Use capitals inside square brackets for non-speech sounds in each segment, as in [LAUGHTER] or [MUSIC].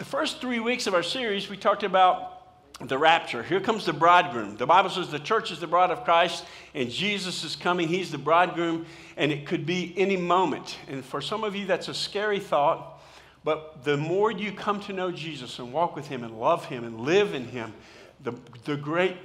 The first three weeks of our series, we talked about the rapture. Here comes the bridegroom. The Bible says the church is the bride of Christ and Jesus is coming. He's the bridegroom, and it could be any moment. And for some of you, that's a scary thought. But the more you come to know Jesus and walk with Him and love Him and live in Him, the, the great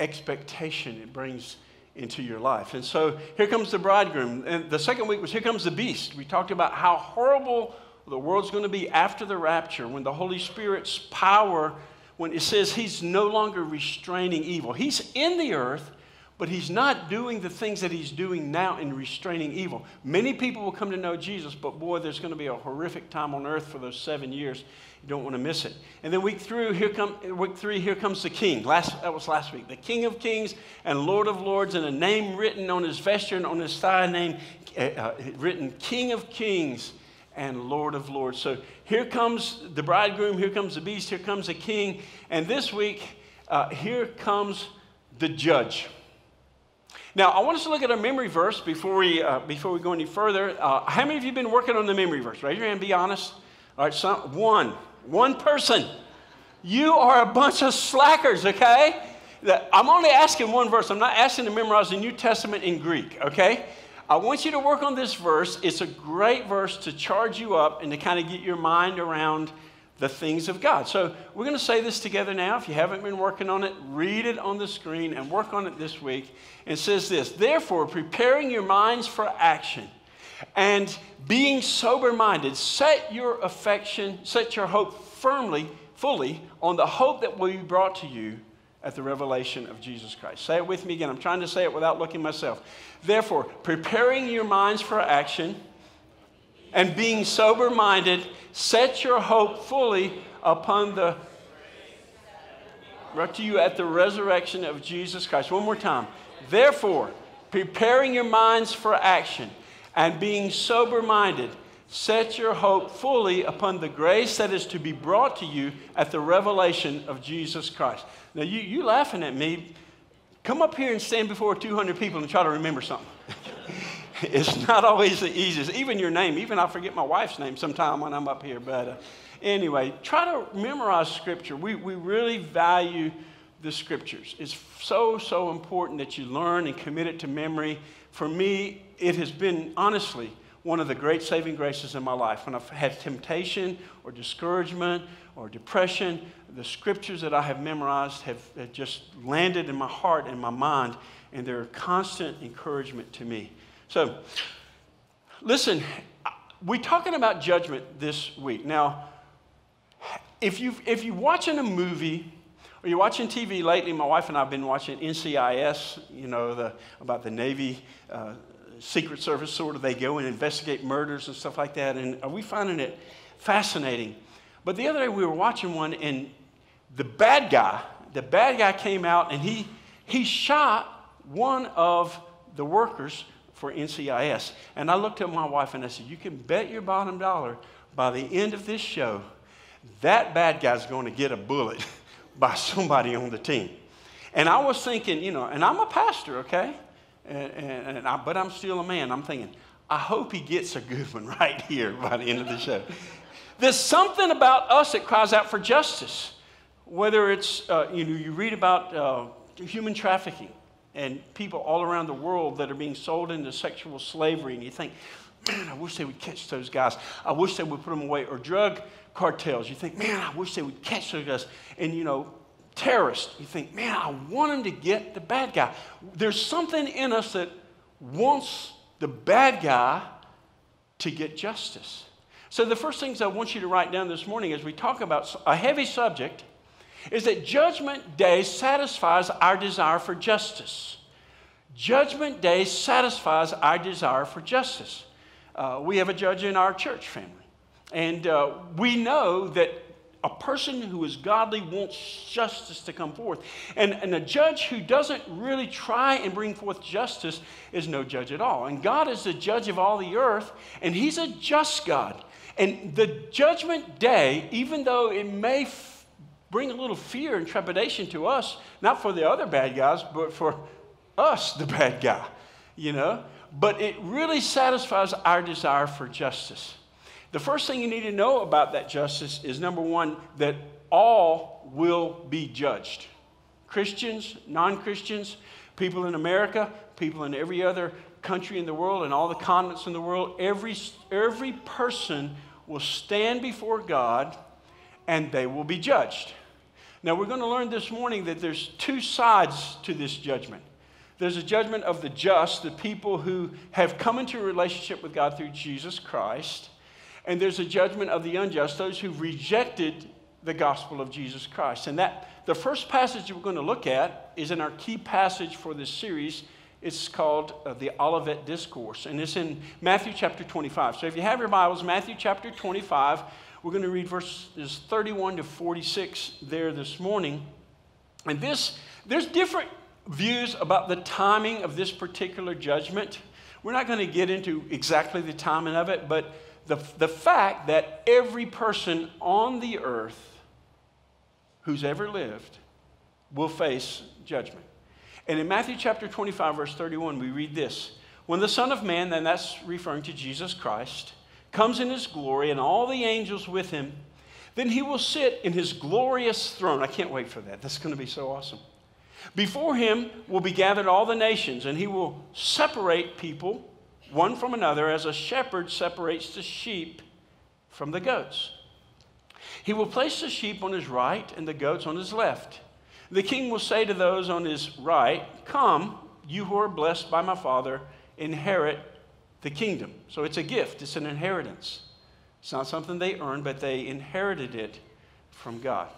expectation it brings into your life. And so here comes the bridegroom. And the second week was here comes the beast. We talked about how horrible the world's going to be after the rapture when the Holy Spirit's power when it says he's no longer restraining evil. He's in the earth, but he's not doing the things that he's doing now in restraining evil. Many people will come to know Jesus, but boy, there's going to be a horrific time on earth for those seven years. You don't want to miss it. And then week three, here come week three, here comes the King. Last that was last week. The King of Kings and Lord of Lords, and a name written on his vesture and on his thigh, name uh, uh, written King of Kings and Lord of Lords. So here comes the bridegroom, here comes the beast, here comes the king. And this week, uh, here comes the judge. Now, I want us to look at our memory verse before we, uh, before we go any further. Uh, how many of you have been working on the memory verse? Raise your hand, be honest. All right, some, one. One person. You are a bunch of slackers, okay? I'm only asking one verse. I'm not asking to memorize the New Testament in Greek, okay? I want you to work on this verse. It's a great verse to charge you up and to kind of get your mind around the things of God. So we're going to say this together now. If you haven't been working on it, read it on the screen and work on it this week. It says this Therefore, preparing your minds for action and being sober minded, set your affection, set your hope firmly, fully on the hope that will be brought to you at the revelation of Jesus Christ. Say it with me again. I'm trying to say it without looking myself. Therefore, preparing your minds for action and being sober minded, set your hope fully upon the brought to you at the resurrection of Jesus Christ. One more time. Therefore, preparing your minds for action and being sober minded, set your hope fully upon the grace that is to be brought to you at the revelation of Jesus Christ. Now, you, you laughing at me. Come up here and stand before 200 people and try to remember something. [LAUGHS] it's not always the easiest. Even your name, even I forget my wife's name sometime when I'm up here. But uh, anyway, try to memorize Scripture. We, we really value the Scriptures. It's so, so important that you learn and commit it to memory. For me, it has been, honestly, one of the great saving graces in my life. When I've had temptation or discouragement or depression, the scriptures that I have memorized have, have just landed in my heart and my mind, and they're a constant encouragement to me. So, listen, we're talking about judgment this week. Now, if, you if you're watching a movie or you're watching TV lately, my wife and I have been watching NCIS, you know, the, about the Navy uh, Secret Service, sort of. They go and investigate murders and stuff like that, and we finding it fascinating. But the other day we were watching one, and the bad guy, the bad guy came out and he, he shot one of the workers for NCIS. And I looked at my wife and I said, You can bet your bottom dollar by the end of this show, that bad guy's going to get a bullet [LAUGHS] by somebody on the team. And I was thinking, you know, and I'm a pastor, okay? And, and, and I, but I'm still a man. I'm thinking, I hope he gets a good [LAUGHS] one right here by the end of the show. There's something about us that cries out for justice. Whether it's, uh, you know, you read about uh, human trafficking and people all around the world that are being sold into sexual slavery, and you think, man, I wish they would catch those guys. I wish they would put them away. Or drug cartels, you think, man, I wish they would catch those guys. And, you know, terrorists, you think, man, I want them to get the bad guy. There's something in us that wants the bad guy to get justice. So, the first things I want you to write down this morning as we talk about a heavy subject is that Judgment Day satisfies our desire for justice. Judgment Day satisfies our desire for justice. Uh, we have a judge in our church family, and uh, we know that a person who is godly wants justice to come forth. And, and a judge who doesn't really try and bring forth justice is no judge at all. And God is the judge of all the earth, and He's a just God. And the judgment day, even though it may f- bring a little fear and trepidation to us, not for the other bad guys, but for us, the bad guy, you know, but it really satisfies our desire for justice. The first thing you need to know about that justice is number one, that all will be judged Christians, non Christians, people in America, people in every other country in the world, and all the continents in the world. Every, every person will stand before God and they will be judged. Now, we're going to learn this morning that there's two sides to this judgment. There's a judgment of the just, the people who have come into a relationship with God through Jesus Christ. And there's a judgment of the unjust, those who've rejected the gospel of Jesus Christ. And that the first passage we're going to look at is in our key passage for this series. It's called uh, the Olivet Discourse, and it's in Matthew chapter 25. So if you have your Bibles, Matthew chapter 25, we're going to read verses 31 to 46 there this morning. And this, there's different views about the timing of this particular judgment. We're not going to get into exactly the timing of it, but the, the fact that every person on the earth who's ever lived will face judgment. And in Matthew chapter 25, verse 31, we read this When the Son of Man, then that's referring to Jesus Christ, comes in his glory and all the angels with him, then he will sit in his glorious throne. I can't wait for that. That's going to be so awesome. Before him will be gathered all the nations, and he will separate people one from another as a shepherd separates the sheep from the goats. He will place the sheep on his right and the goats on his left. The king will say to those on his right, Come, you who are blessed by my Father, inherit the kingdom. So it's a gift, it's an inheritance. It's not something they earned, but they inherited it from God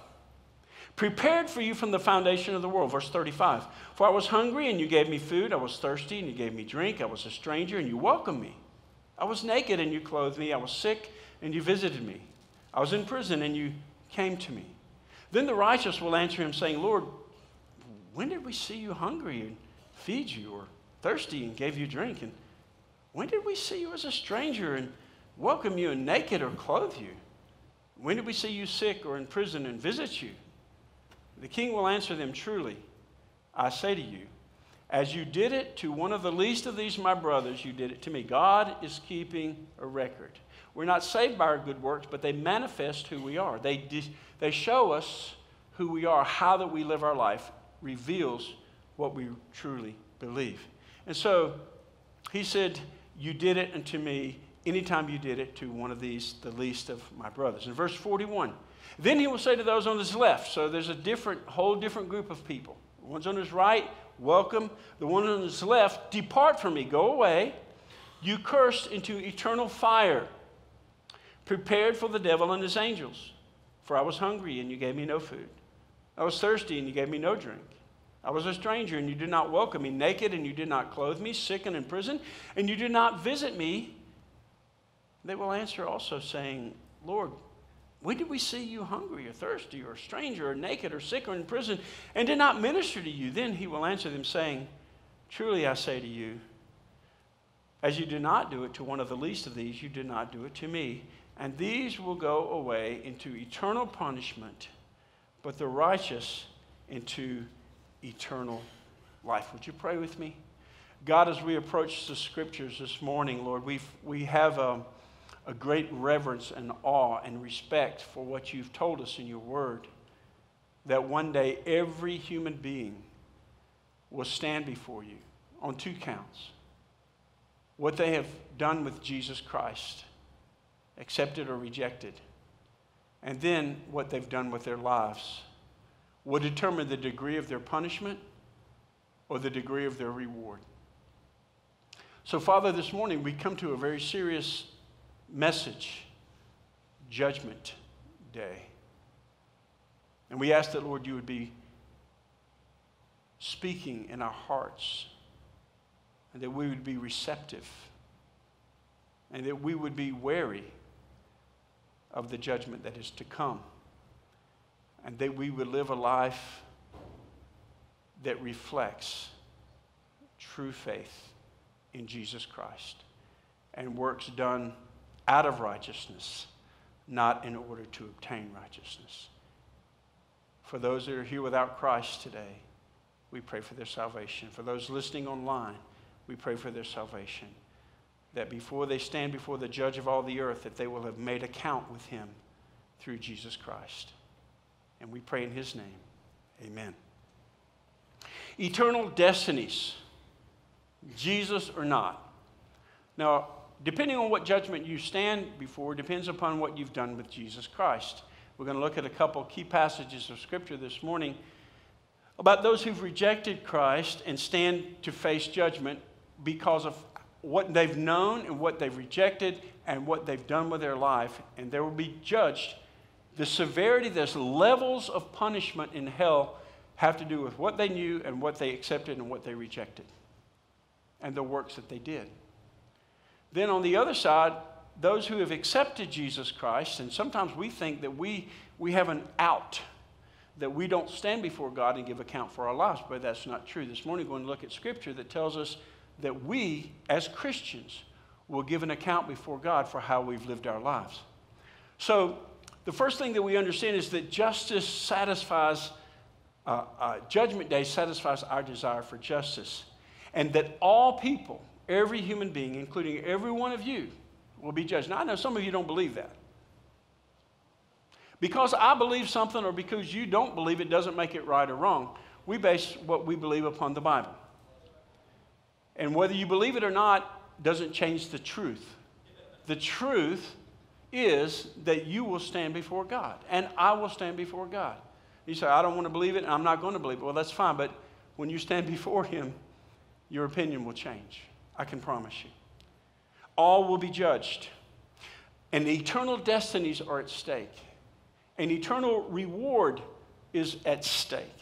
prepared for you from the foundation of the world. Verse 35 For I was hungry, and you gave me food. I was thirsty, and you gave me drink. I was a stranger, and you welcomed me. I was naked, and you clothed me. I was sick, and you visited me. I was in prison, and you came to me. Then the righteous will answer him, saying, Lord, when did we see you hungry and feed you, or thirsty and gave you drink? And when did we see you as a stranger and welcome you, and naked or clothe you? When did we see you sick or in prison and visit you? The king will answer them truly, I say to you, as you did it to one of the least of these my brothers, you did it to me. God is keeping a record. We're not saved by our good works, but they manifest who we are. They, they show us who we are, how that we live our life reveals what we truly believe. And so he said, You did it unto me anytime you did it to one of these, the least of my brothers. In verse 41, then he will say to those on his left, so there's a different, whole different group of people. The ones on his right, welcome. The one on his left, depart from me, go away. You cursed into eternal fire, prepared for the devil and his angels. For I was hungry, and you gave me no food. I was thirsty, and you gave me no drink. I was a stranger, and you did not welcome me, naked, and you did not clothe me, sick and in prison, and you did not visit me. They will answer also, saying, Lord, when did we see you hungry or thirsty or a stranger or naked or sick or in prison and did not minister to you? Then he will answer them, saying, Truly I say to you, as you did not do it to one of the least of these, you did not do it to me. And these will go away into eternal punishment, but the righteous into eternal life. Would you pray with me? God, as we approach the scriptures this morning, Lord, we we have a. Um, a great reverence and awe and respect for what you've told us in your word. That one day every human being will stand before you on two counts what they have done with Jesus Christ, accepted or rejected, and then what they've done with their lives will determine the degree of their punishment or the degree of their reward. So, Father, this morning we come to a very serious message Judgment Day. And we ask that, Lord, you would be speaking in our hearts and that we would be receptive and that we would be wary of the judgment that is to come and that we would live a life that reflects true faith in Jesus Christ and works done out of righteousness, not in order to obtain righteousness. For those that are here without Christ today, we pray for their salvation. For those listening online, we pray for their salvation. that before they stand before the judge of all the earth, that they will have made account with him through Jesus Christ. And we pray in his name. Amen. Eternal destinies, Jesus or not. Now, depending on what judgment you stand before, depends upon what you've done with Jesus Christ. We're going to look at a couple key passages of Scripture this morning about those who've rejected Christ and stand to face judgment because of what they've known and what they've rejected and what they've done with their life, and they will be judged. The severity, there's levels of punishment in hell have to do with what they knew and what they accepted and what they rejected, and the works that they did. Then on the other side, those who have accepted Jesus Christ, and sometimes we think that we, we have an out, that we don't stand before God and give account for our lives, but that's not true. This morning, we're going to look at scripture that tells us that we, as Christians, will give an account before God for how we've lived our lives. So, the first thing that we understand is that justice satisfies, uh, uh, Judgment Day satisfies our desire for justice. And that all people, every human being, including every one of you, will be judged. Now, I know some of you don't believe that. Because I believe something or because you don't believe it doesn't make it right or wrong. We base what we believe upon the Bible. And whether you believe it or not doesn't change the truth. The truth is that you will stand before God, and I will stand before God. You say, I don't want to believe it, and I'm not going to believe it. Well, that's fine, but when you stand [LAUGHS] before Him, your opinion will change. I can promise you. All will be judged, and eternal destinies are at stake, and eternal reward is at stake.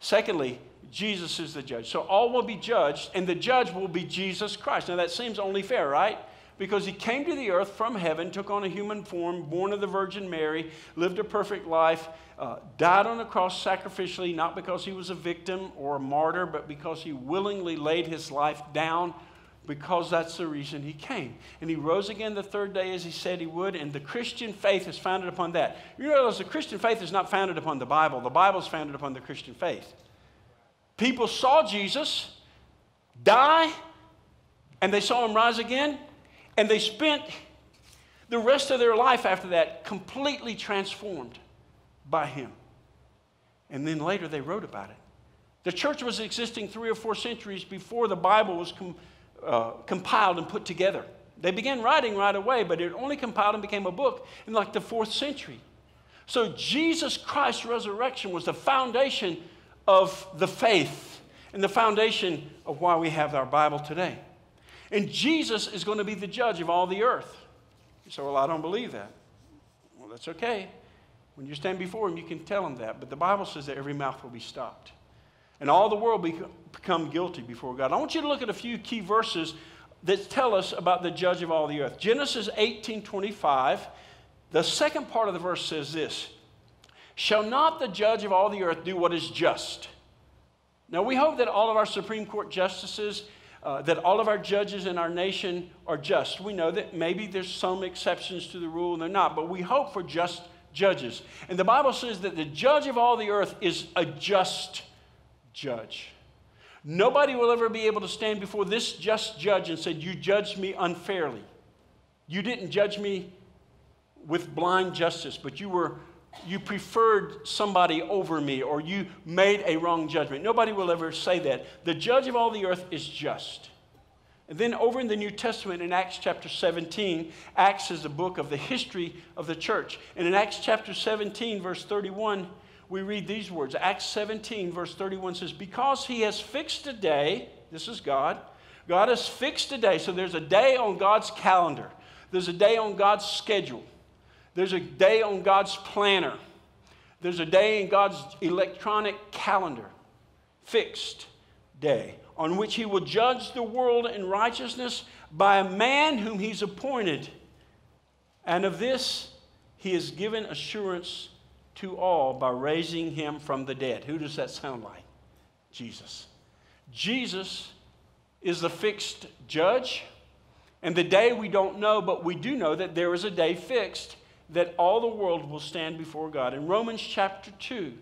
Secondly, Jesus is the judge. So all will be judged, and the judge will be Jesus Christ. Now that seems only fair, right? Because he came to the earth from heaven, took on a human form, born of the Virgin Mary, lived a perfect life, uh, died on the cross sacrificially, not because he was a victim or a martyr, but because he willingly laid his life down because that's the reason he came. And he rose again the third day as he said he would, and the Christian faith is founded upon that. You realize the Christian faith is not founded upon the Bible, the Bible is founded upon the Christian faith. People saw Jesus die, and they saw him rise again, and they spent the rest of their life after that completely transformed by him. And then later they wrote about it. The church was existing three or four centuries before the Bible was com- uh, compiled and put together. They began writing right away, but it only compiled and became a book in like the fourth century. So Jesus Christ's resurrection was the foundation of the faith and the foundation of why we have our Bible today. And Jesus is going to be the judge of all the earth. You say, Well, I don't believe that. Well, that's okay. When you stand before him, you can tell him that. But the Bible says that every mouth will be stopped. And all the world be, become guilty before God. I want you to look at a few key verses that tell us about the judge of all the earth. Genesis 18 25, the second part of the verse says this Shall not the judge of all the earth do what is just? Now, we hope that all of our Supreme Court justices, uh, that all of our judges in our nation are just. We know that maybe there's some exceptions to the rule and they're not, but we hope for just judges. And the Bible says that the judge of all the earth is a just judge. Nobody will ever be able to stand before this just judge and say, You judged me unfairly. You didn't judge me with blind justice, but you were you preferred somebody over me or you made a wrong judgment. Nobody will ever say that. The judge of all the earth is just. And then over in the New Testament, in Acts chapter 17, Acts is a book of the history of the church. And in Acts chapter 17, verse 31, we read these words. Acts 17, verse 31 says, Because he has fixed a day, this is God, God has fixed a day. So there's a day on God's calendar, there's a day on God's schedule. There's a day on God's planner. There's a day in God's electronic calendar, fixed day, on which He will judge the world in righteousness by a man whom He's appointed. And of this He has given assurance to all by raising Him from the dead. Who does that sound like? Jesus. Jesus is the fixed judge. And the day we don't know, but we do know that there is a day fixed that all the world will stand before God. In Romans chapter 2,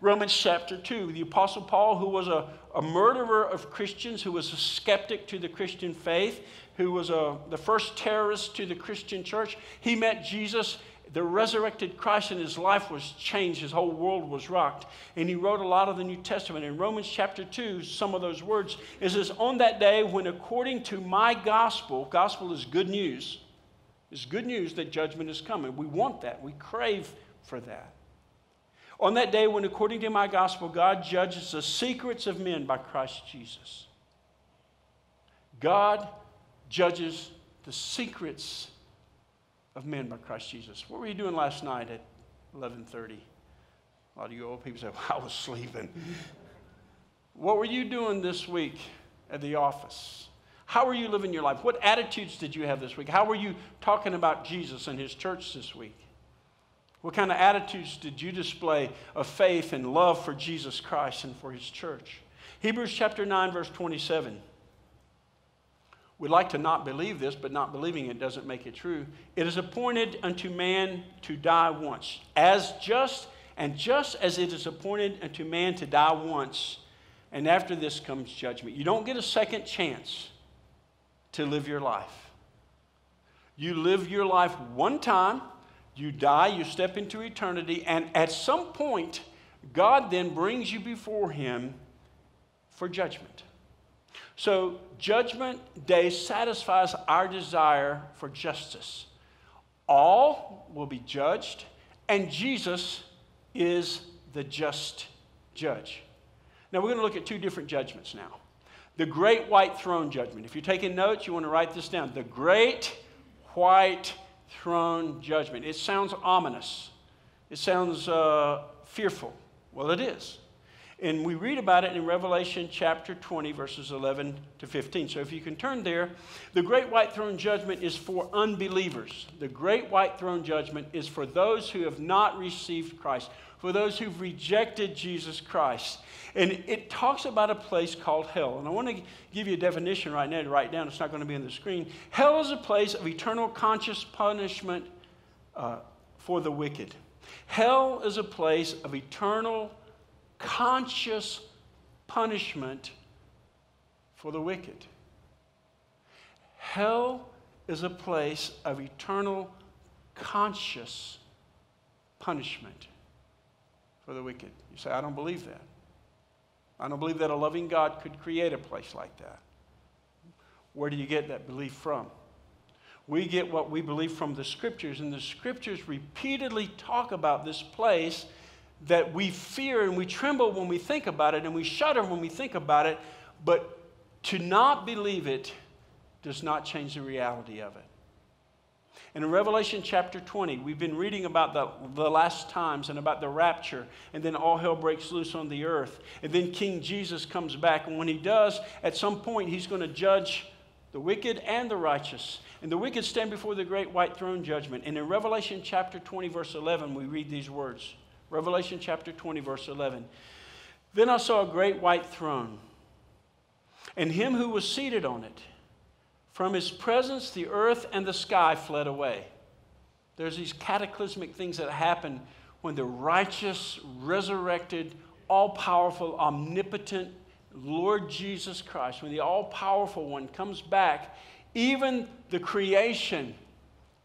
Romans chapter 2, the Apostle Paul, who was a, a murderer of Christians, who was a skeptic to the Christian faith, who was a, the first terrorist to the Christian church. He met Jesus. The resurrected Christ and his life was changed. His whole world was rocked. And he wrote a lot of the New Testament. In Romans chapter 2, some of those words, it says, On that day when according to my gospel, gospel is good news. It's good news that judgment is coming. We want that. We crave for that. On that day when according to my gospel, God judges the secrets of men by Christ Jesus. God judges the secrets of men by Christ Jesus. What were you doing last night at 11:30? A lot of you old people say, [LAUGHS] well, "I was sleeping." what were you doing this week at the office? How are you living your life? What attitudes did you have this week? How were you talking about Jesus and his church this week? What kind of attitudes did you display of faith and love for Jesus Christ and for his church? Hebrews chapter 9 verse 27. We'd like to not believe this, but not believing it doesn't make it true. It is appointed unto man to die once, as just and just as it is appointed unto man to die once, and after this comes judgment. You don't get a second chance to live your life. You live your life one time, you die, you step into eternity, and at some point, God then brings you before Him for judgment. So, Judgment Day satisfies our desire for justice. All will be judged, and Jesus is the just judge. Now, we're going to look at two different judgments now. The great white throne judgment. If you're taking notes, you want to write this down. The great white throne judgment. It sounds ominous, it sounds uh, fearful. Well, it is. And we read about it in Revelation chapter 20, verses 11 to 15. So if you can turn there, the great white throne judgment is for unbelievers. The great white throne judgment is for those who have not received Christ, for those who've rejected Jesus Christ. And it talks about a place called hell. And I want to give you a definition right now to write down. It's not going to be on the screen. Hell is a place of eternal conscious punishment uh, for the wicked. Hell is a place of eternal conscious punishment for the wicked. Hell is a place of eternal conscious punishment for the wicked. You say, I don't believe that. I don't believe that a loving God could create a place like that. Where do you get that belief from? We get what we believe from the scriptures, and the scriptures repeatedly talk about this place that we fear and we tremble when we think about it and we shudder when we think about it, but to not believe it does not change the reality of it. And in Revelation chapter 20, we've been reading about the, the last times and about the rapture, and then all hell breaks loose on the earth. And then King Jesus comes back, and when he does, at some point, he's going to judge the wicked and the righteous. And the wicked stand before the great white throne judgment. And in Revelation chapter 20, verse 11, we read these words Revelation chapter 20, verse 11. Then I saw a great white throne, and him who was seated on it. From his presence, the earth and the sky fled away. There's these cataclysmic things that happen when the righteous, resurrected, all powerful, omnipotent Lord Jesus Christ, when the all powerful one comes back, even the creation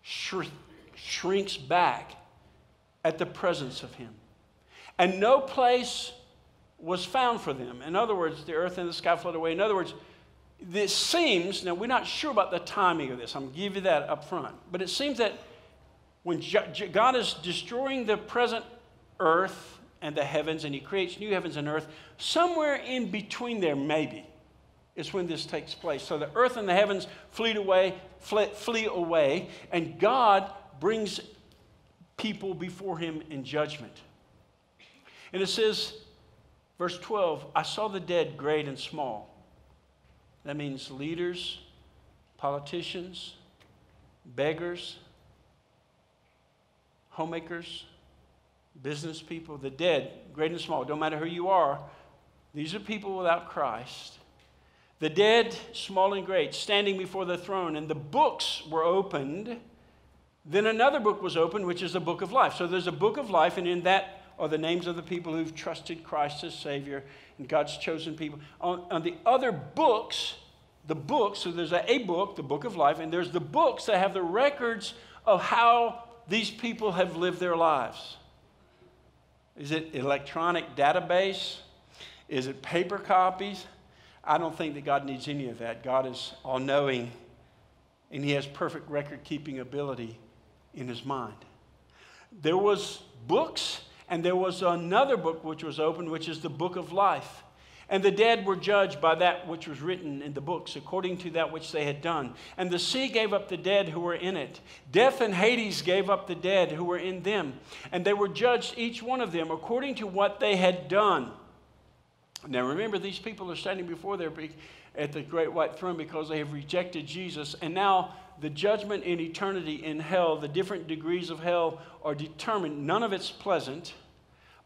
shrinks back at the presence of him. And no place was found for them. In other words, the earth and the sky fled away. In other words, this seems, now we're not sure about the timing of this, I'm give you that up front. But it seems that when God is destroying the present earth and the heavens and he creates new heavens and earth, somewhere in between there, maybe, is when this takes place. So the earth and the heavens flee away, flee, flee away, and God brings people before him in judgment. And it says, verse 12, I saw the dead, great and small. That means leaders, politicians, beggars, homemakers, business people, the dead, great and small, don't matter who you are, these are people without Christ. The dead, small and great, standing before the throne, and the books were opened then another book was opened, which is the book of life. So there's a book of life, and in that are the names of the people who've trusted Christ as Savior and God's chosen people. On, on the other books, the books. So there's a, a book, the book of life, and there's the books that have the records of how these people have lived their lives. Is it electronic database? Is it paper copies? I don't think that God needs any of that. God is all knowing and he has perfect record keeping ability in his mind. There was books and there was another book which was opened which is the book of life. And the dead were judged by that which was written in the books, according to that which they had done. And the sea gave up the dead who were in it. Death and Hades gave up the dead who were in them. And they were judged, each one of them, according to what they had done. Now remember, these people are standing before their at the great white throne because they have rejected Jesus. And now the judgment in eternity in hell, the different degrees of hell are determined. None of it's pleasant.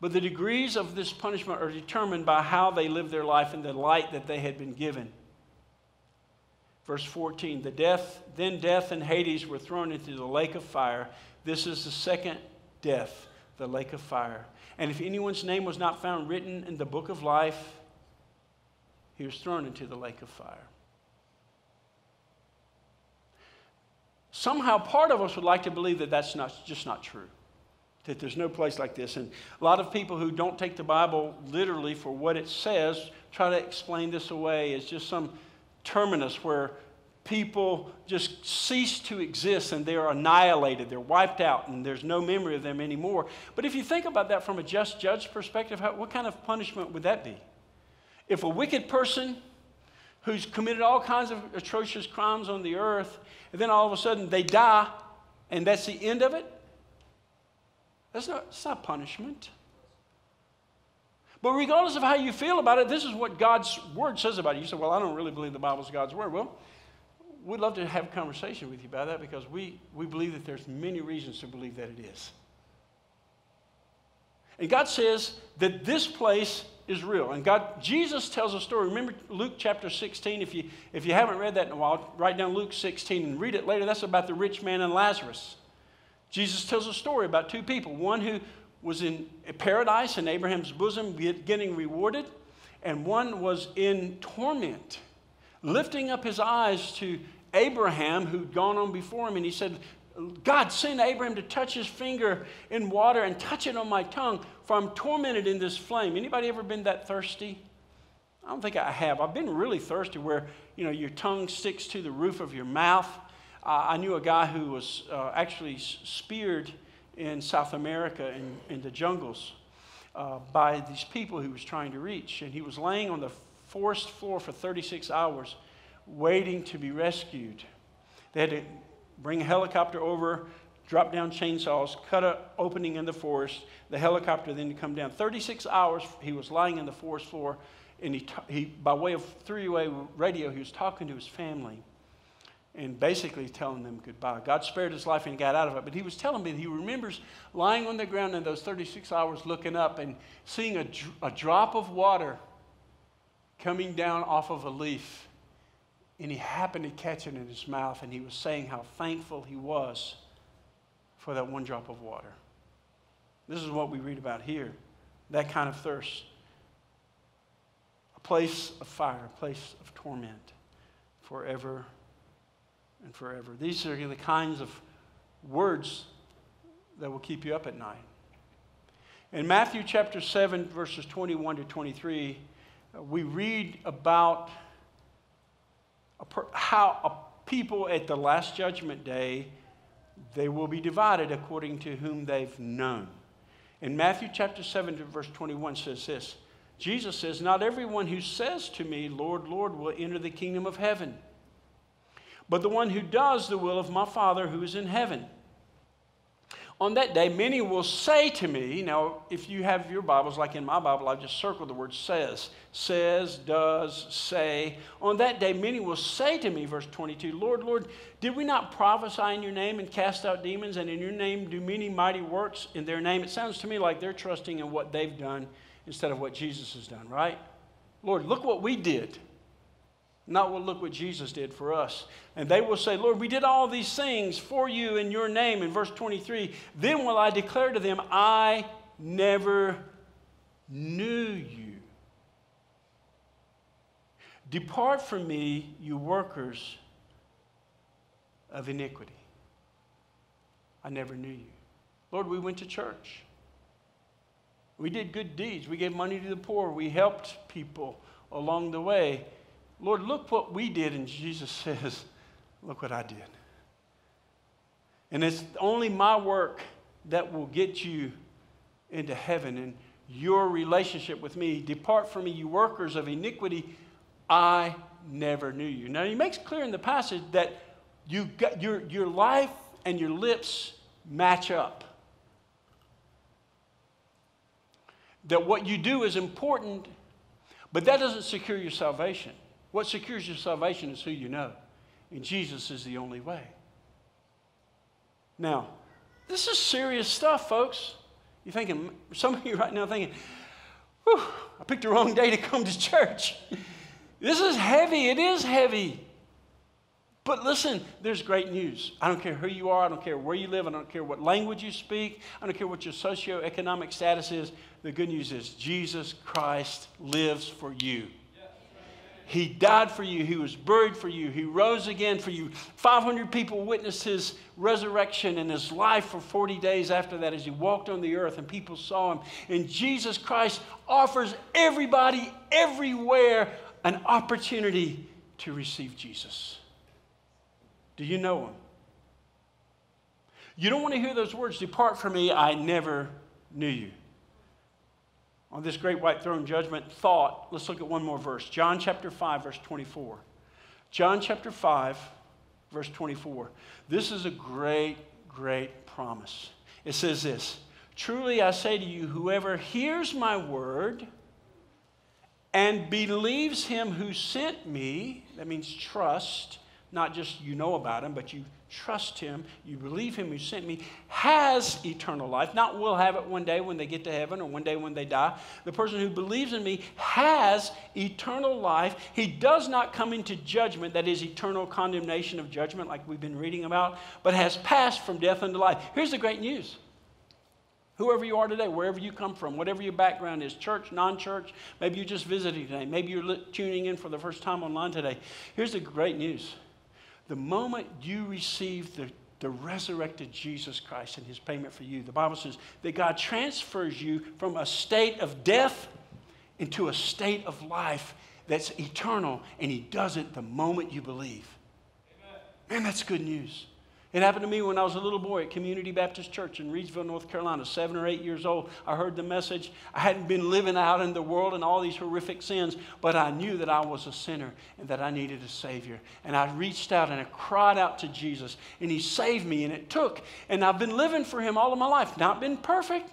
But the degrees of this punishment are determined by how they live their life in the light that they had been given. Verse 14, the death, then death and Hades were thrown into the lake of fire. This is the second death, the lake of fire. And if anyone's name was not found written in the book of life, he was thrown into the lake of fire. Somehow, part of us would like to believe that that's not, just not true that there's no place like this. And a lot of people who don't take the Bible literally for what it says try to explain this away as just some terminus where people just cease to exist and they're annihilated, they're wiped out, and there's no memory of them anymore. But if you think about that from a just judge perspective, how, what kind of punishment would that be? If a wicked person who's committed all kinds of atrocious crimes on the earth, and then all of a sudden they die, and that's the end of it, that's not, it's not punishment. But regardless of how you feel about it, this is what God's word says about it. You say, Well, I don't really believe the Bible's God's word. Well, we'd love to have a conversation with you about that because we, we believe that there's many reasons to believe that it is. And God says that this place is real. And God, Jesus tells a story. Remember Luke chapter 16? If you, if you haven't read that in a while, write down Luke 16 and read it later. That's about the rich man and Lazarus. Jesus tells a story about two people one who was in paradise in Abraham's bosom getting rewarded, and one was in torment, lifting up his eyes to Abraham who'd gone on before him, and he said, God, send Abraham to touch his finger in water and touch it on my tongue, for I'm tormented in this flame. Anybody ever been that thirsty? I don't think I have. I've been really thirsty where, you know, your tongue sticks to the roof of your mouth uh, I knew a guy who was uh, actually speared in South America in, in the jungles uh, by these people he was trying to reach. And he was laying on the forest floor for 36 hours waiting to be rescued. They had to bring a helicopter over, drop down chainsaws, cut an opening in the forest, the helicopter then to come down. 36 hours he was lying in the forest floor, and he, he by way of three-way radio, he was talking to his family and basically telling them goodbye. God spared his life and got out of it, but he was telling me he remembers lying on the ground in those 36 hours looking up and seeing a, a drop of water coming down off of a leaf. And he happened to catch it in his mouth, and he was saying how thankful he was for that one drop of water. This is what we read about here that kind of thirst. A place of fire, a place of torment forever and forever. These are the kinds of words that will keep you up at night. In Matthew chapter 7, verses 21 to 23, uh, we read about a per, how a people at the last judgment day they will be divided according to whom they've known. In Matthew chapter 7 verse 21 says this. Jesus says, "Not everyone who says to me, Lord, Lord, will enter the kingdom of heaven." but the one who does the will of my Father who is in heaven. On that day, many will say to me, now, if you have your Bibles, like in my Bible, I've just circled the word says. Says, does, say. On that day, many will say to me, verse 22, Lord, Lord, did we not prophesy in your name and cast out demons, and in your name do many mighty works in their name? It sounds to me like they're trusting in what they've done instead of what Jesus has done, right? Lord, look what we did. Not well, look what Jesus did for us. And they will say, Lord, we did all these things for you in your name. In verse 23, then will I declare to them, I never knew you. Depart from me, you workers of iniquity. I never knew you. Lord, we went to church. We did good deeds. We gave money to the poor. We helped people along the way. Lord, look what we did. And Jesus says, Look what I did. And it's only my work that will get you into heaven and your relationship with me. Depart from me, you workers of iniquity. I never knew you. Now, he makes clear in the passage that you got, your, your life and your lips match up. That what you do is important, but that doesn't secure your salvation. What secures your salvation is who you know. And Jesus is the only way. Now, this is serious stuff, folks. You're thinking, some of you right now thinking, whew, I picked the wrong day to come to church. This is heavy. It is heavy. But listen, there's great news. I don't care who you are, I don't care where you live, I don't care what language you speak, I don't care what your socioeconomic status is. The good news is Jesus Christ lives for you. He died for you. He was buried for you. He rose again for you. 500 people witnessed his resurrection and his life for 40 days after that as he walked on the earth and people saw him. And Jesus Christ offers everybody, everywhere, an opportunity to receive Jesus. Do you know him? You don't want to hear those words, Depart from me, I never knew you on this great white throne judgment thought, let's look at one more verse. John chapter 5, verse 24. John chapter 5, verse 24. This is a great, great promise. It says this Truly I say to you, whoever hears my word and believes him who sent me, that means trust, not just you know about him, but you trust him, you believe him who sent me, has eternal life. Not will have it one day when they get to heaven or one day when they die. The person who believes in me has eternal life. He does not come into judgment, that is eternal condemnation of judgment, like we've been reading about, but has passed from death unto life. Here's the great news. Whoever you are today, wherever you come from, whatever your background is, church, non church, maybe you're just visiting today, maybe you're tuning in for the first time online today. Here's the great news the moment you receive the, the resurrected Jesus Christ and his payment for you, the Bible says that God transfers you from a state of death into a state of life that's eternal, and he does it the moment you believe. Amen. Man, that's good news. It happened to me when I was a little boy at Community Baptist Church in Reidsville, North Carolina, seven or eight years old. I heard the message. I hadn't been living out in the world and all these horrific sins, but I knew that I was a sinner and that I needed a Savior. And I reached out and I cried out to Jesus, and He saved me, and it took. And I've been living for Him all of my life. Not been perfect,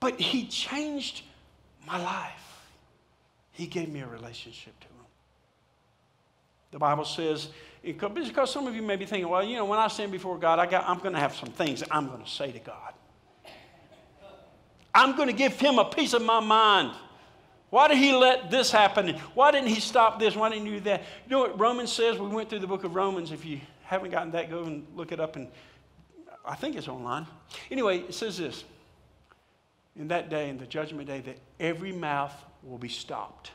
but He changed my life. He gave me a relationship to Him. The Bible says, because some of you may be thinking, well, you know, when I stand before God, I got, I'm going to have some things I'm going to say to God. I'm going to give him a piece of my mind. Why did he let this happen? Why didn't he stop this? Why didn't he do that? You know what Romans says? We went through the book of Romans. If you haven't gotten that, go and look it up. And I think it's online. Anyway, it says this In that day, in the judgment day, that every mouth will be stopped.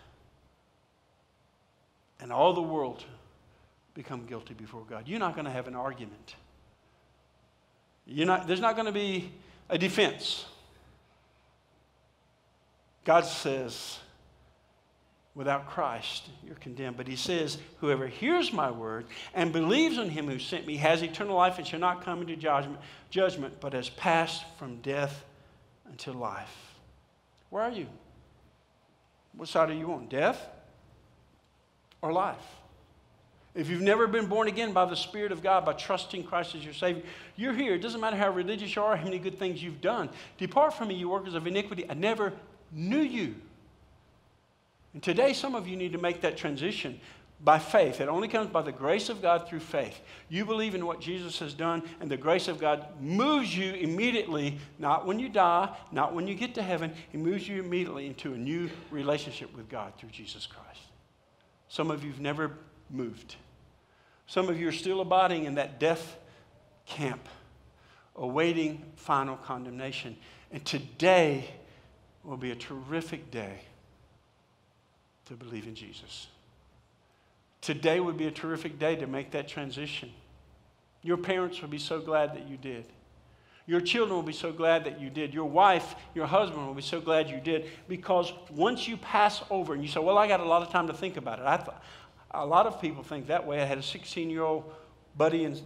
And all the world become guilty before God. You're not going to have an argument. You're not, there's not going to be a defense. God says, without Christ, you're condemned. But he says, Whoever hears my word and believes in him who sent me has eternal life and shall not come into judgment, judgment but has passed from death unto life. Where are you? What side are you on? Death or life? If you've never been born again by the Spirit of God, by trusting Christ as your Savior, you're here. It doesn't matter how religious you are, how many good things you've done. Depart from me, you workers of iniquity. I never knew you. And today, some of you need to make that transition by faith. It only comes by the grace of God through faith. You believe in what Jesus has done, and the grace of God moves you immediately, not when you die, not when you get to heaven. It moves you immediately into a new relationship with God through Jesus Christ. Some of you have never moved. Some of you are still abiding in that death camp, awaiting final condemnation. And today will be a terrific day to believe in Jesus. Today would be a terrific day to make that transition. Your parents would be so glad that you did. Your children will be so glad that you did. Your wife, your husband will be so glad you did because once you pass over and you say, Well, I got a lot of time to think about it. I th- a lot of people think that way. I had a 16 year old buddy in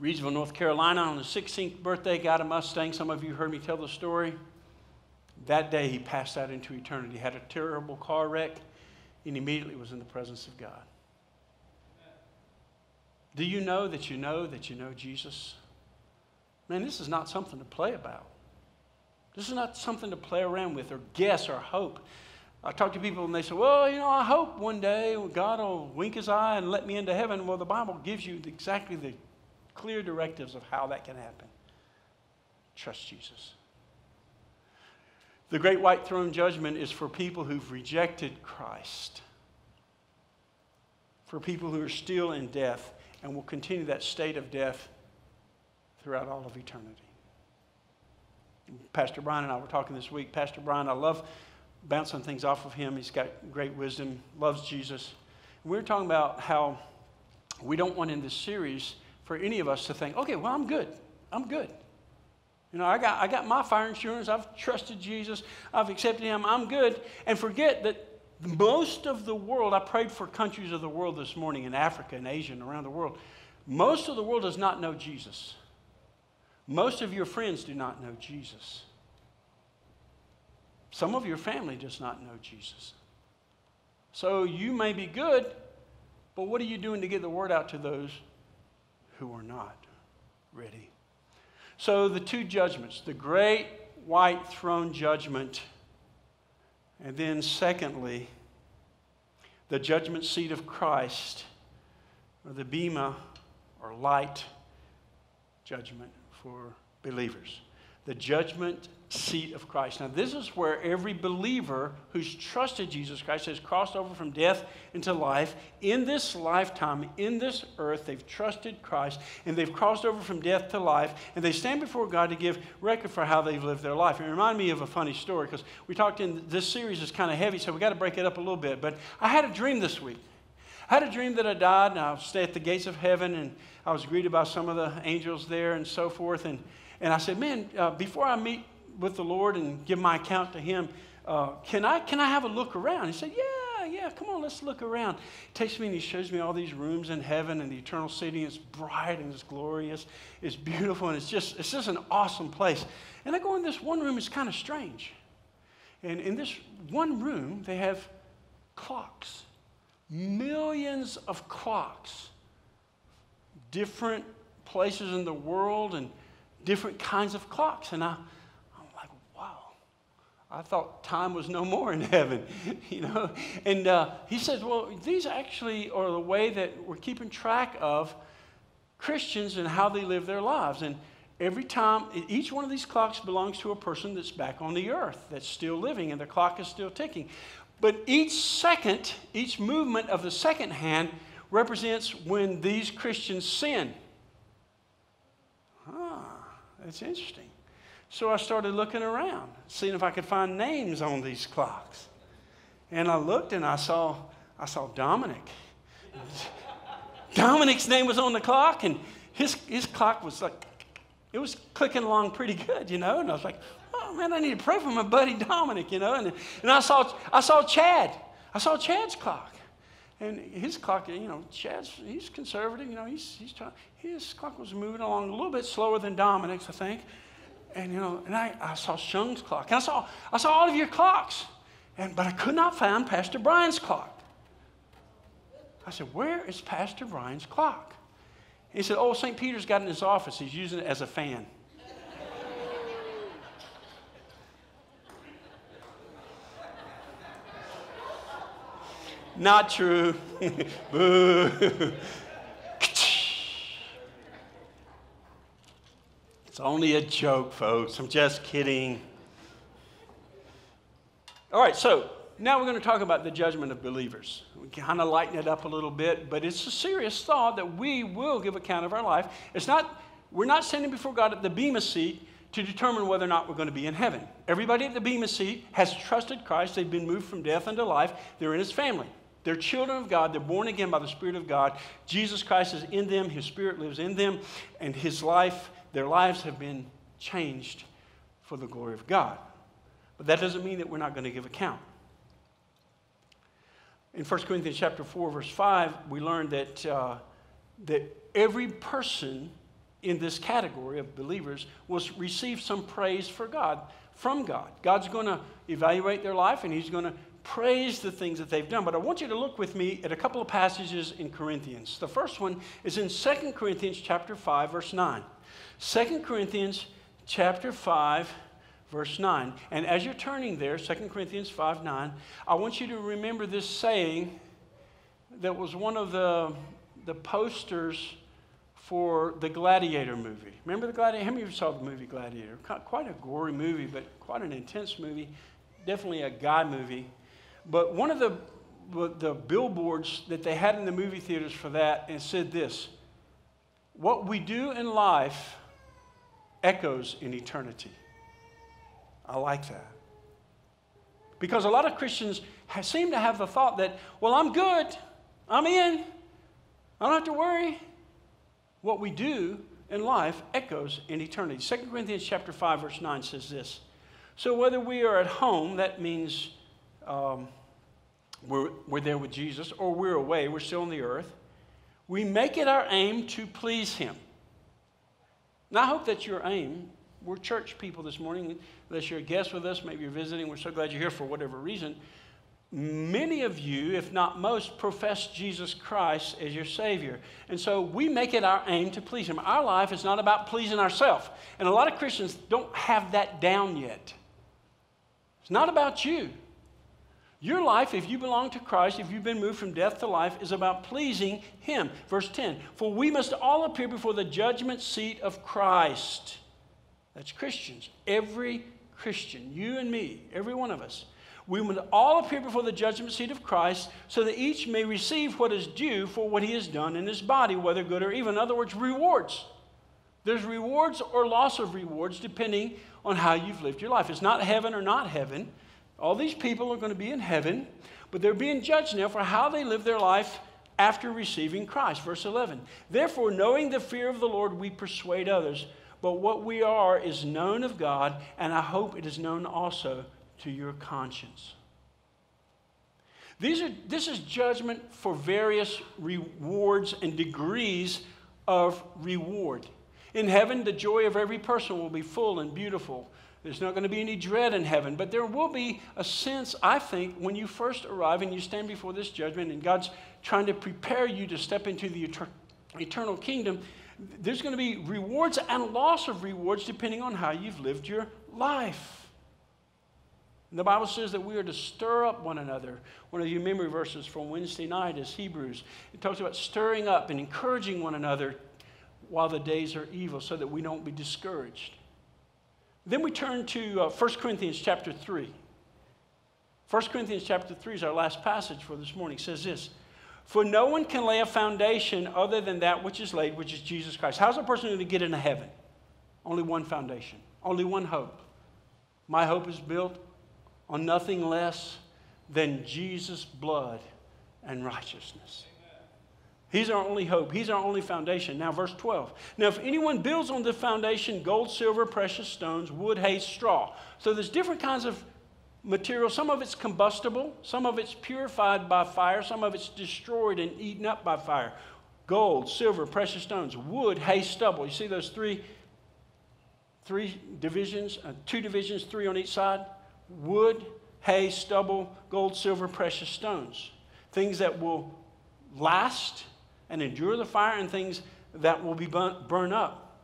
Reidsville, North Carolina, on his 16th birthday, got a Mustang. Some of you heard me tell the story. That day, he passed out into eternity. Had a terrible car wreck and immediately was in the presence of God. Do you know that you know that you know Jesus? Man, this is not something to play about. This is not something to play around with or guess or hope. I talk to people and they say, Well, you know, I hope one day God will wink his eye and let me into heaven. Well, the Bible gives you exactly the clear directives of how that can happen. Trust Jesus. The great white throne judgment is for people who've rejected Christ, for people who are still in death and will continue that state of death throughout all of eternity. Pastor Brian and I were talking this week. Pastor Brian, I love bouncing things off of him. He's got great wisdom, loves Jesus. We were talking about how we don't want in this series for any of us to think, okay, well, I'm good. I'm good. You know, I got, I got my fire insurance. I've trusted Jesus. I've accepted Him. I'm good. And forget that most of the world, I prayed for countries of the world this morning in Africa and Asia and around the world. Most of the world does not know Jesus. Most of your friends do not know Jesus. Some of your family does not know Jesus. So you may be good, but what are you doing to get the word out to those who are not ready? So, the two judgments the great white throne judgment, and then, secondly, the judgment seat of Christ, or the Bema or light judgment for believers. The judgment seat of Christ. Now, this is where every believer who's trusted Jesus Christ has crossed over from death into life. In this lifetime, in this earth, they've trusted Christ and they've crossed over from death to life, and they stand before God to give record for how they've lived their life. It reminded me of a funny story because we talked in this series is kind of heavy, so we got to break it up a little bit. But I had a dream this week. I had a dream that I died, and I was stay at the gates of heaven, and I was greeted by some of the angels there and so forth. And, and I said, Man, uh, before I meet with the Lord and give my account to Him, uh, can, I, can I have a look around? He said, Yeah, yeah, come on, let's look around. He takes me and he shows me all these rooms in heaven and the eternal city. It's bright and it's glorious. It's beautiful and it's just, it's just an awesome place. And I go in this one room, it's kind of strange. And in this one room, they have clocks, millions of clocks, different places in the world and different kinds of clocks. And I, I thought time was no more in [LAUGHS] heaven, you know. And uh, he says, well, these actually are the way that we're keeping track of Christians and how they live their lives. And every time, each one of these clocks belongs to a person that's back on the earth, that's still living, and the clock is still ticking. But each second, each movement of the second hand represents when these Christians sin. Ah, that's interesting. So I started looking around, seeing if I could find names on these clocks. And I looked and I saw, I saw Dominic. [LAUGHS] Dominic's name was on the clock, and his, his clock was like, it was clicking along pretty good, you know. And I was like, oh man, I need to pray for my buddy Dominic, you know. And, and I, saw, I saw Chad. I saw Chad's clock. And his clock, you know, Chad's, he's conservative, you know, he's, he's trying, his clock was moving along a little bit slower than Dominic's, I think. And you know, and I, I saw Shung's clock. And I saw, I saw all of your clocks. And, but I could not find Pastor Brian's clock. I said, Where is Pastor Brian's clock? he said, Oh, St. Peter's got it in his office. He's using it as a fan. [LAUGHS] Not true. [LAUGHS] Boo. [LAUGHS] It's only a joke, folks. I'm just kidding. All right, so now we're going to talk about the judgment of believers. We kind of lighten it up a little bit, but it's a serious thought that we will give account of our life. It's not, we're not standing before God at the Bema seat to determine whether or not we're going to be in heaven. Everybody at the Bema seat has trusted Christ. They've been moved from death unto life. They're in his family. They're children of God. They're born again by the Spirit of God. Jesus Christ is in them. His Spirit lives in them. And His life, their lives have been changed for the glory of God. But that doesn't mean that we're not going to give account. In 1 Corinthians chapter 4, verse 5, we learned that, uh, that every person in this category of believers will receive some praise for God, from God. God's going to evaluate their life and He's going to praise the things that they've done. But I want you to look with me at a couple of passages in Corinthians. The first one is in 2 Corinthians chapter 5, verse 9. 2 Corinthians chapter 5, verse 9. And as you're turning there, 2 Corinthians 5 9, I want you to remember this saying that was one of the, the posters for the Gladiator movie. Remember the Gladiator? How many of you saw the movie Gladiator? Quite a gory movie, but quite an intense movie. Definitely a guy movie. But one of the, the billboards that they had in the movie theaters for that and said this What we do in life echoes in eternity. I like that. Because a lot of Christians seem to have the thought that, well, I'm good, I'm in, I don't have to worry what we do in life echoes in eternity. 2 Corinthians chapter 5, verse 9 says this. So whether we are at home, that means um, we're, we're there with Jesus, or we're away, we're still on the earth, we make it our aim to please him. Now, I hope that your aim, we're church people this morning, unless you're a guest with us, maybe you're visiting, we're so glad you're here for whatever reason. Many of you, if not most, profess Jesus Christ as your Savior. And so we make it our aim to please Him. Our life is not about pleasing ourselves. And a lot of Christians don't have that down yet. It's not about you. Your life, if you belong to Christ, if you've been moved from death to life, is about pleasing Him. Verse 10 For we must all appear before the judgment seat of Christ. That's Christians. Every Christian, you and me, every one of us we will all appear before the judgment seat of Christ so that each may receive what is due for what he has done in his body, whether good or evil. In other words, rewards. There's rewards or loss of rewards depending on how you've lived your life. It's not heaven or not heaven. All these people are going to be in heaven, but they're being judged now for how they live their life after receiving Christ. Verse 11. Therefore, knowing the fear of the Lord, we persuade others. But what we are is known of God, and I hope it is known also to your conscience. These are, this is judgment for various rewards and degrees of reward. In heaven, the joy of every person will be full and beautiful. There's not going to be any dread in heaven, but there will be a sense, I think, when you first arrive and you stand before this judgment and God's trying to prepare you to step into the eternal kingdom, there's going to be rewards and loss of rewards depending on how you've lived your life. And the Bible says that we are to stir up one another. One of your memory verses from Wednesday night is Hebrews. It talks about stirring up and encouraging one another while the days are evil so that we don't be discouraged. Then we turn to uh, 1 Corinthians chapter 3. 1 Corinthians chapter 3 is our last passage for this morning. It says this For no one can lay a foundation other than that which is laid, which is Jesus Christ. How's a person going to get into heaven? Only one foundation, only one hope. My hope is built on nothing less than Jesus' blood and righteousness. He's our only hope. He's our only foundation. Now, verse 12. Now, if anyone builds on the foundation gold, silver, precious stones, wood, hay, straw. So there's different kinds of material. Some of it's combustible, some of it's purified by fire, some of it's destroyed and eaten up by fire. Gold, silver, precious stones, wood, hay, stubble. You see those three, three divisions, uh, two divisions, three on each side? wood, hay, stubble, gold, silver, precious stones. Things that will last and endure the fire, and things that will be burned up.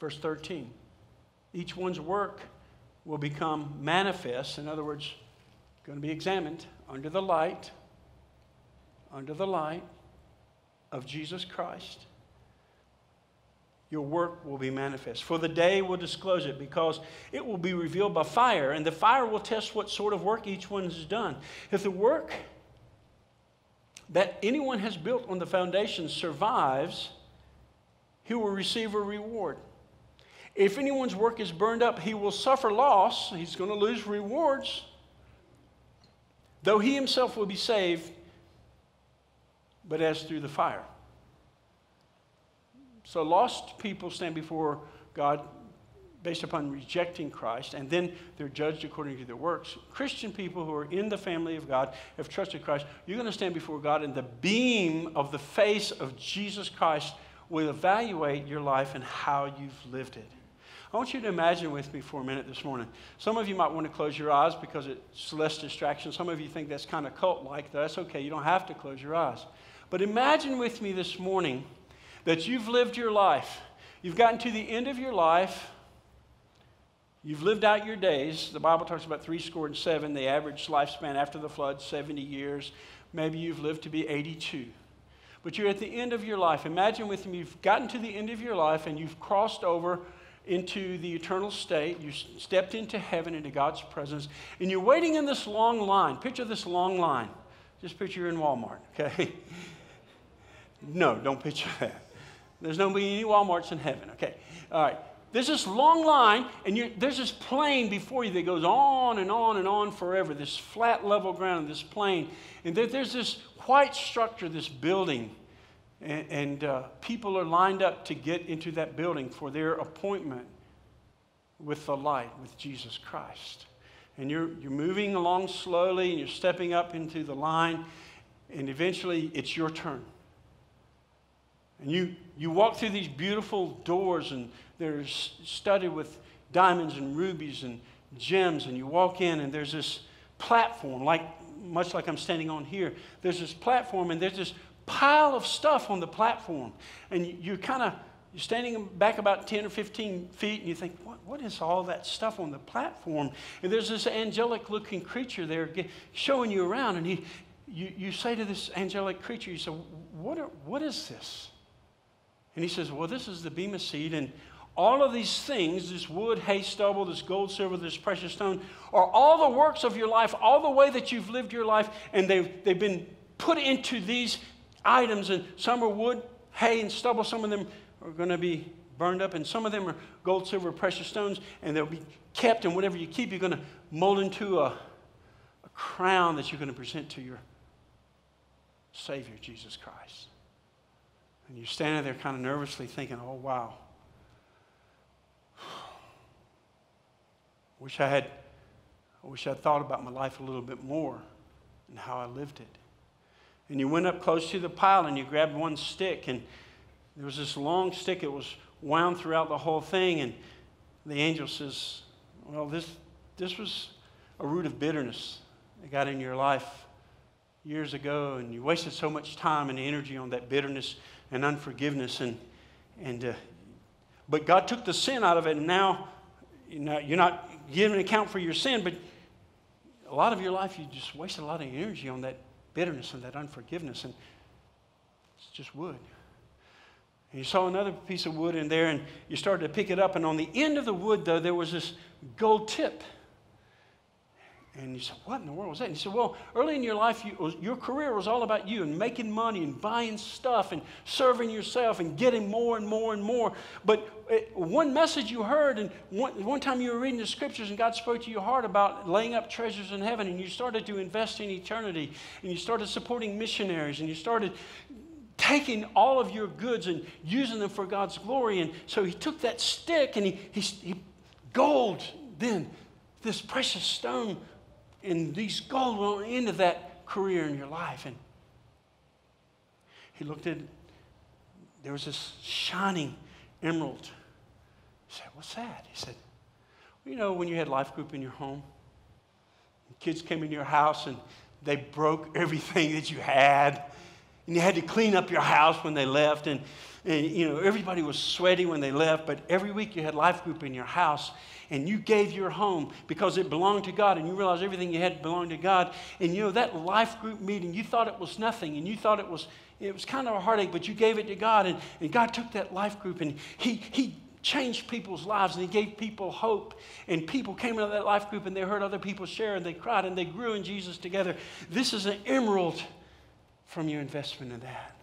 Verse 13 each one's work will become manifest, in other words, going to be examined under the light, under the light of Jesus Christ your work will be manifest. For the day will disclose it, because it will be revealed by fire, and the fire will test what sort of work each one has done. If the work that anyone has built on the foundation survives, he will receive a reward. If anyone's work is burned up, he will suffer loss. He's going to lose rewards. though he himself will be saved, but as through the fire. So lost people stand before God based upon rejecting Christ, and then they're judged according to their works. Christian people who are in the family of God, have trusted Christ, you're going to stand before God, and the beam of the face of Jesus Christ will evaluate your life and how you've lived it. I want you to imagine with me for a minute this morning. Some of you might want to close your eyes because it's less distraction. Some of you think that's kind of cult like. That's okay. You don't have to close your eyes. But imagine with me this morning that you've lived your life. You've gotten to the end of your life You've lived out your days. The Bible talks about three score and seven, the average lifespan after the flood, 70 years. Maybe you've lived to be 82. But you're at the end of your life. Imagine with me, you've gotten to the end of your life and you've crossed over into the eternal state. You stepped into heaven, into God's presence, and you're waiting in this long line. Picture this long line. Just picture you're in Walmart, okay? [LAUGHS] no, don't picture that. There's no any Walmarts in heaven, okay? All right. There's this long line, and there's this plain before you that goes on and on and on forever, this flat, level ground, this plain. And there, there's this white structure, this building, and, and uh, people are lined up to get into that building for their appointment with the light, with Jesus Christ. And you're, you're moving along slowly, and you're stepping up into the line, and eventually it's your turn. And you, you walk through these beautiful doors, and they're studded with diamonds and rubies and gems. And you walk in, and there's this platform, like much like I'm standing on here. There's this platform, and there's this pile of stuff on the platform. And you're kind of you're standing back about 10 or 15 feet, and you think, what, what is all that stuff on the platform? And there's this angelic looking creature there showing you around. And he, you, you say to this angelic creature, you say, what, are, what is this? And he says, Well, this is the Bema seat, and all of these things, this wood, hay, stubble, this gold, silver, this precious stone, are all the works of your life, all the way that you've lived your life, and they've, they've been put into these items, and some are wood, hay, and stubble. Some of them are going to be burned up, and some of them are gold, silver, precious stones, and they'll be kept, and whatever you keep, you're going to mold into a, a crown that you're going to present to your Savior, Jesus Christ. And you're standing there kind of nervously thinking, oh, wow. Wish I had, I wish I'd thought about my life a little bit more and how I lived it. And you went up close to the pile and you grabbed one stick, and there was this long stick that was wound throughout the whole thing. And the angel says, Well, this, this was a root of bitterness that got in your life years ago, and you wasted so much time and energy on that bitterness and unforgiveness. And, and, uh, but God took the sin out of it, and now you're not giving an account for your sin, but a lot of your life, you just wasted a lot of energy on that bitterness and that unforgiveness, and it's just wood. And you saw another piece of wood in there, and you started to pick it up, and on the end of the wood, though, there was this gold tip. And you said, What in the world was that? And he said, Well, early in your life, you, your career was all about you and making money and buying stuff and serving yourself and getting more and more and more. But uh, one message you heard, and one, one time you were reading the scriptures and God spoke to your heart about laying up treasures in heaven, and you started to invest in eternity, and you started supporting missionaries, and you started taking all of your goods and using them for God's glory. And so he took that stick and he, he, he gold, then this precious stone and these gold went into that career in your life. And he looked at, there was this shining emerald. He said, What's that? He said, well, You know, when you had life group in your home, kids came in your house and they broke [LAUGHS] everything that you had, and you had to clean up your house when they left, and, and you know, everybody was sweaty when they left, but every week you had life group in your house, and you gave your home because it belonged to God and you realized everything you had belonged to God. And you know, that life group meeting, you thought it was nothing and you thought it was, it was kind of a heartache, but you gave it to God and, and God took that life group and He, he changed people's lives and He gave people hope. And people came into that life group and they heard other people share and they cried and they grew in Jesus together. This is an emerald from your investment in that.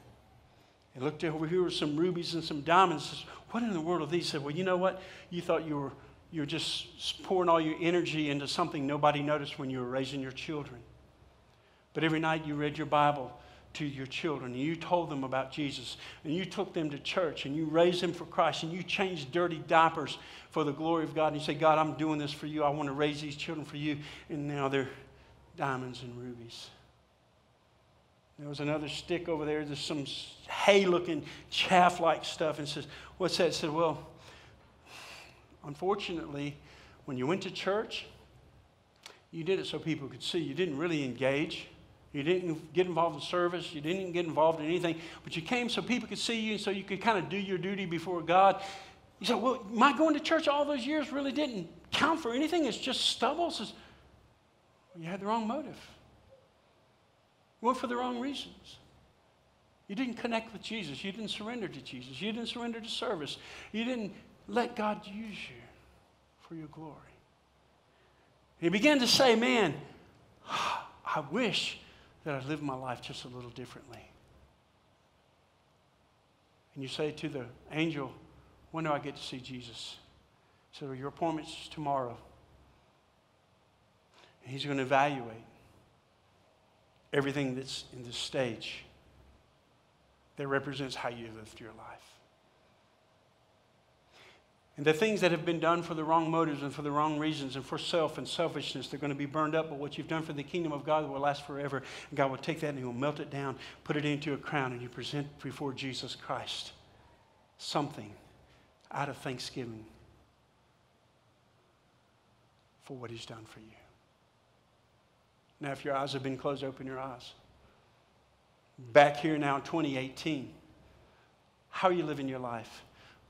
And looked over here with some rubies and some diamonds. Says, What in the world are these? He said, Well, you know what? You thought you were you're just pouring all your energy into something nobody noticed when you were raising your children. But every night you read your Bible to your children and you told them about Jesus and you took them to church and you raised them for Christ and you changed dirty diapers for the glory of God and you say, God, I'm doing this for you. I want to raise these children for you. And now they're diamonds and rubies. There was another stick over there. There's some hay looking chaff like stuff. And says, What's that? Said, Well, unfortunately, when you went to church, you did it so people could see. You didn't really engage. You didn't get involved in service. You didn't get involved in anything. But you came so people could see you and so you could kind of do your duty before God. You said, Well, my going to church all those years really didn't count for anything. It's just stubble. Says, well, you had the wrong motive. You went for the wrong reasons. You didn't connect with Jesus. You didn't surrender to Jesus. You didn't surrender to service. You didn't let God use you for your glory. He began to say, Man, I wish that I lived my life just a little differently. And you say to the angel, When do I get to see Jesus? So your appointment's tomorrow. And he's going to evaluate everything that's in this stage that represents how you lived your life. And the things that have been done for the wrong motives and for the wrong reasons and for self and selfishness, they're going to be burned up. But what you've done for the kingdom of God will last forever. And God will take that and He will melt it down, put it into a crown, and you present before Jesus Christ something out of thanksgiving for what He's done for you. Now, if your eyes have been closed, open your eyes. Back here now in 2018, how are you living your life?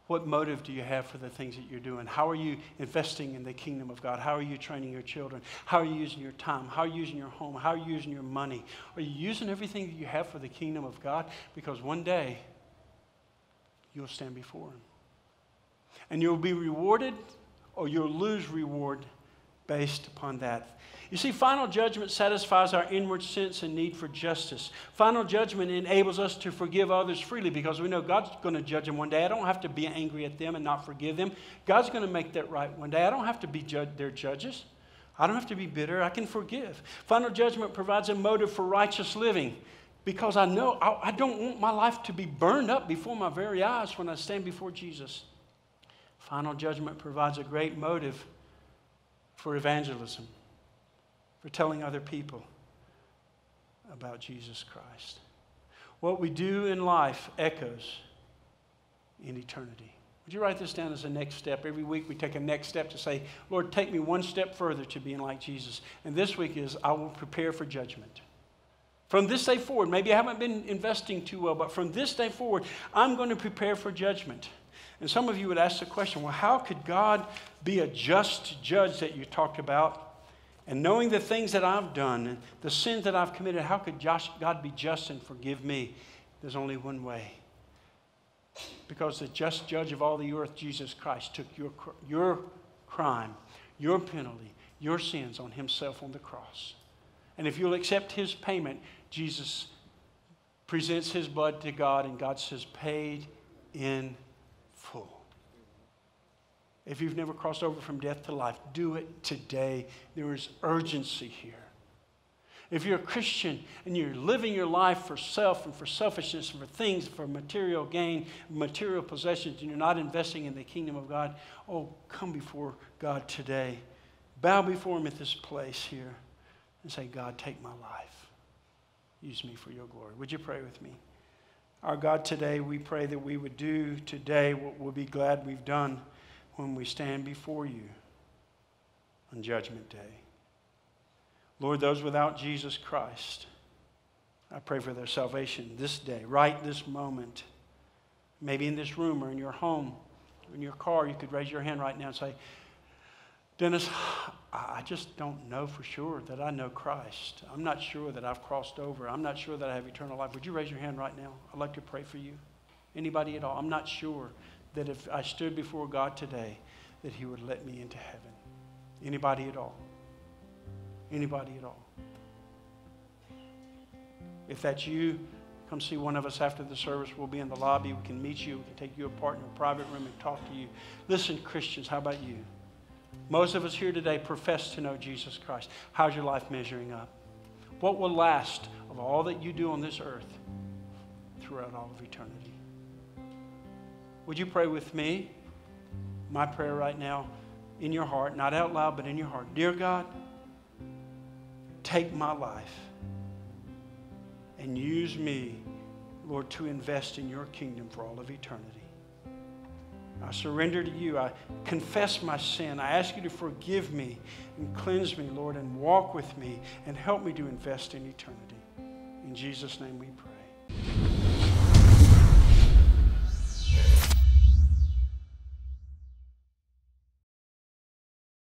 What motive do you have for the things that you're doing? How are you investing in the kingdom of God? How are you training your children? How are you using your time? How are you using your home? How are you using your money? Are you using everything that you have for the kingdom of God? Because one day you'll stand before Him. And you'll be rewarded or you'll lose reward based upon that. You see, final judgment satisfies our inward sense and need for justice. Final judgment enables us to forgive others freely because we know God's going to judge them one day. I don't have to be angry at them and not forgive them. God's going to make that right one day. I don't have to be their judges. I don't have to be bitter. I can forgive. Final judgment provides a motive for righteous living because I know I, I don't want my life to be burned up before my very eyes when I stand before Jesus. Final judgment provides a great motive for evangelism for telling other people about Jesus Christ. What we do in life echoes in eternity. Would you write this down as a next step? Every week we take a next step to say, Lord, take me one step further to being like Jesus. And this week is, I will prepare for judgment. From this day forward, maybe I haven't been investing too well, but from this day forward, I'm going to prepare for judgment. And some of you would ask the question well, how could God be a just judge that you talked about and knowing the things that I've done and the sins that I've committed, how could God be just and forgive me? There's only one way. Because the just judge of all the earth, Jesus Christ, took your, your crime, your penalty, your sins on himself on the cross. And if you'll accept his payment, Jesus presents his blood to God, and God says, paid in if you've never crossed over from death to life, do it today. There is urgency here. If you're a Christian and you're living your life for self and for selfishness and for things, for material gain, material possessions, and you're not investing in the kingdom of God, oh, come before God today. Bow before Him at this place here and say, God, take my life. Use me for your glory. Would you pray with me? Our God, today we pray that we would do today what we'll be glad we've done when we stand before you on Judgment Day. Lord, those without Jesus Christ, I pray for their salvation this day, right this moment. Maybe in this room or in your home, in your car, you could raise your hand right now and say, Dennis, I just don't know for sure that I know Christ. I'm not sure that I've crossed over. I'm not sure that I have eternal life. Would you raise your hand right now? I'd like to pray for you. Anybody at all? I'm not sure that if I stood before God today, that He would let me into heaven. Anybody at all? Anybody at all? If that's you, come see one of us after the service. We'll be in the lobby. We can meet you. We can take you apart in a private room and talk to you. Listen, Christians, how about you? Most of us here today profess to know Jesus Christ. How's your life measuring up? what will last of all that you do on this earth throughout all of eternity. Would you pray with me? My prayer right now in your heart, not out loud, but in your heart. Dear God, take my life and use me, Lord, to invest in your kingdom for all of eternity. I surrender to you. I confess my sin. I ask you to forgive me and cleanse me, Lord, and walk with me and help me to invest in eternity. In Jesus' name we pray.